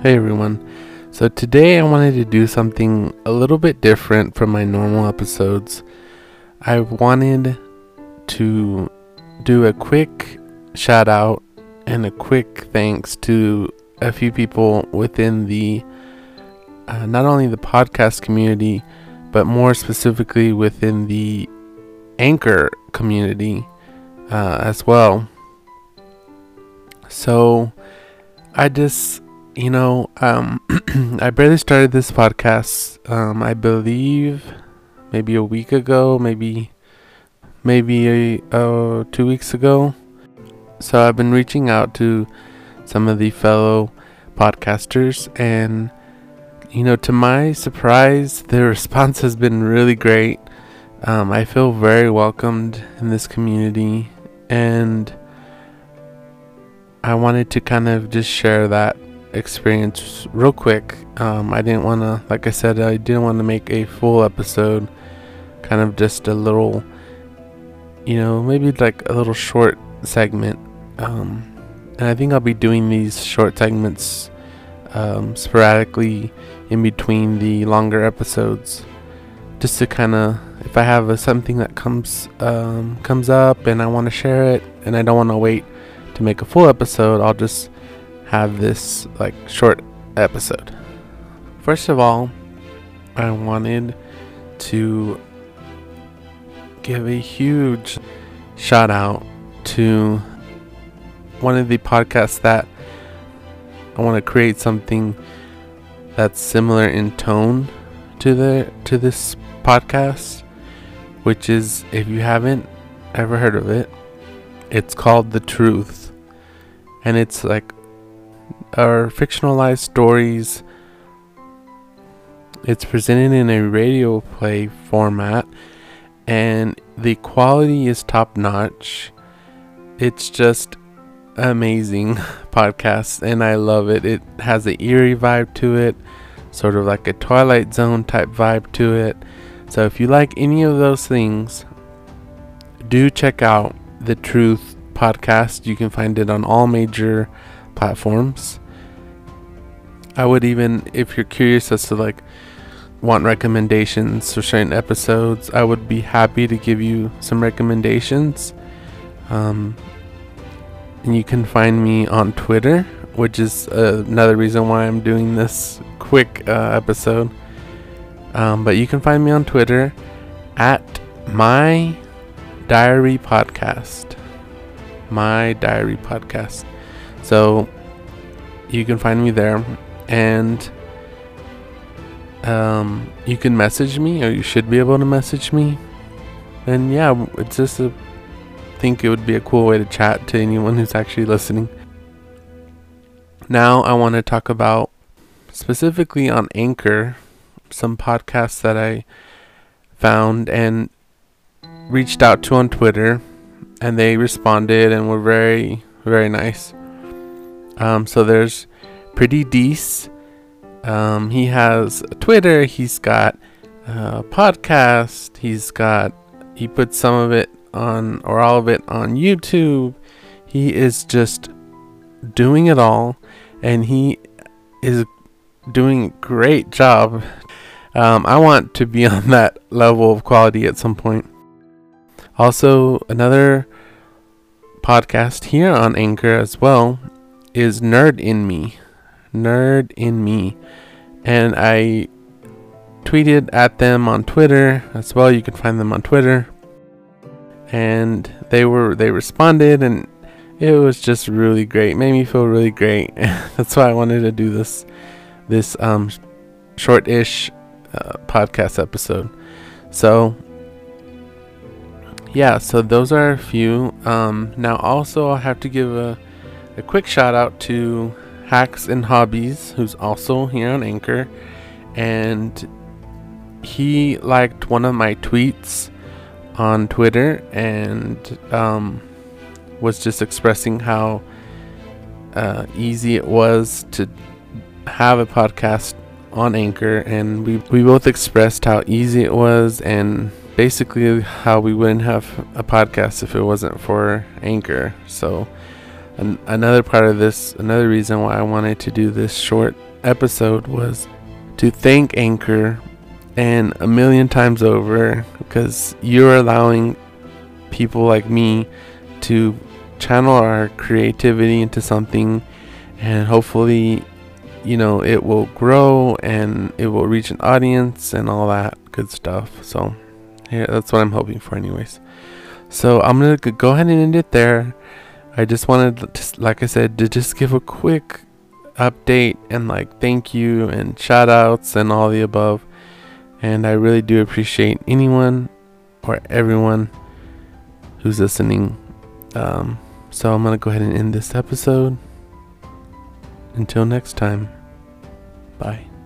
Hey everyone. So today I wanted to do something a little bit different from my normal episodes. I wanted to do a quick shout out and a quick thanks to a few people within the uh, not only the podcast community but more specifically within the anchor community uh, as well. So I just you know, um, I barely started this podcast. Um, I believe maybe a week ago, maybe maybe a, uh, two weeks ago. So I've been reaching out to some of the fellow podcasters, and you know, to my surprise, the response has been really great. Um, I feel very welcomed in this community, and I wanted to kind of just share that experience real quick. Um, I didn't want to, like I said, I didn't want to make a full episode, kind of just a little, you know, maybe like a little short segment. Um, and I think I'll be doing these short segments um, sporadically in between the longer episodes, just to kind of, if I have a, something that comes um, comes up and I want to share it, and I don't want to wait to make a full episode, I'll just have this like short episode. First of all, I wanted to give a huge shout out to one of the podcasts that I want to create something that's similar in tone to the to this podcast, which is if you haven't ever heard of it, it's called The Truth. And it's like are fictionalized stories. It's presented in a radio play format, and the quality is top notch. It's just amazing podcast, and I love it. It has an eerie vibe to it, sort of like a Twilight Zone type vibe to it. So if you like any of those things, do check out the Truth podcast. You can find it on all major platforms. I would even, if you're curious as to like want recommendations for certain episodes, I would be happy to give you some recommendations. Um, and you can find me on Twitter, which is uh, another reason why I'm doing this quick uh, episode. Um, but you can find me on Twitter at my diary podcast. My diary podcast. So you can find me there. And um, you can message me or you should be able to message me. And yeah it's just a think it would be a cool way to chat to anyone who's actually listening. Now i want to talk about specifically on anchor some podcasts that i found and reached out to on twitter and they responded and were very very nice um, so there's Pretty Deece. Um, he has Twitter. He's got a podcast. He's got he puts some of it on or all of it on YouTube. He is just doing it all, and he is doing a great job. Um, I want to be on that level of quality at some point. Also, another podcast here on Anchor as well is Nerd in Me. Nerd in Me. And I tweeted at them on Twitter as well. You can find them on Twitter. And they were they responded and it was just really great. Made me feel really great. That's why I wanted to do this this um short-ish uh, podcast episode. So yeah, so those are a few. Um, now also I have to give a a quick shout out to Hacks and Hobbies, who's also here on Anchor, and he liked one of my tweets on Twitter and um, was just expressing how uh, easy it was to have a podcast on Anchor, and we we both expressed how easy it was and basically how we wouldn't have a podcast if it wasn't for Anchor. So an- another part of this, another reason why I wanted to do this short episode was to thank Anchor and a million times over because you're allowing people like me to channel our creativity into something and hopefully you know it will grow and it will reach an audience and all that good stuff. So yeah that's what i'm hoping for anyways. So i'm gonna go ahead and end it there i just wanted to like i said to just give a quick update and like thank you and shout outs and all the above. And i really do appreciate anyone or everyone who's listening. Um, so i'm gonna go ahead and end this episode. Until next time, bye.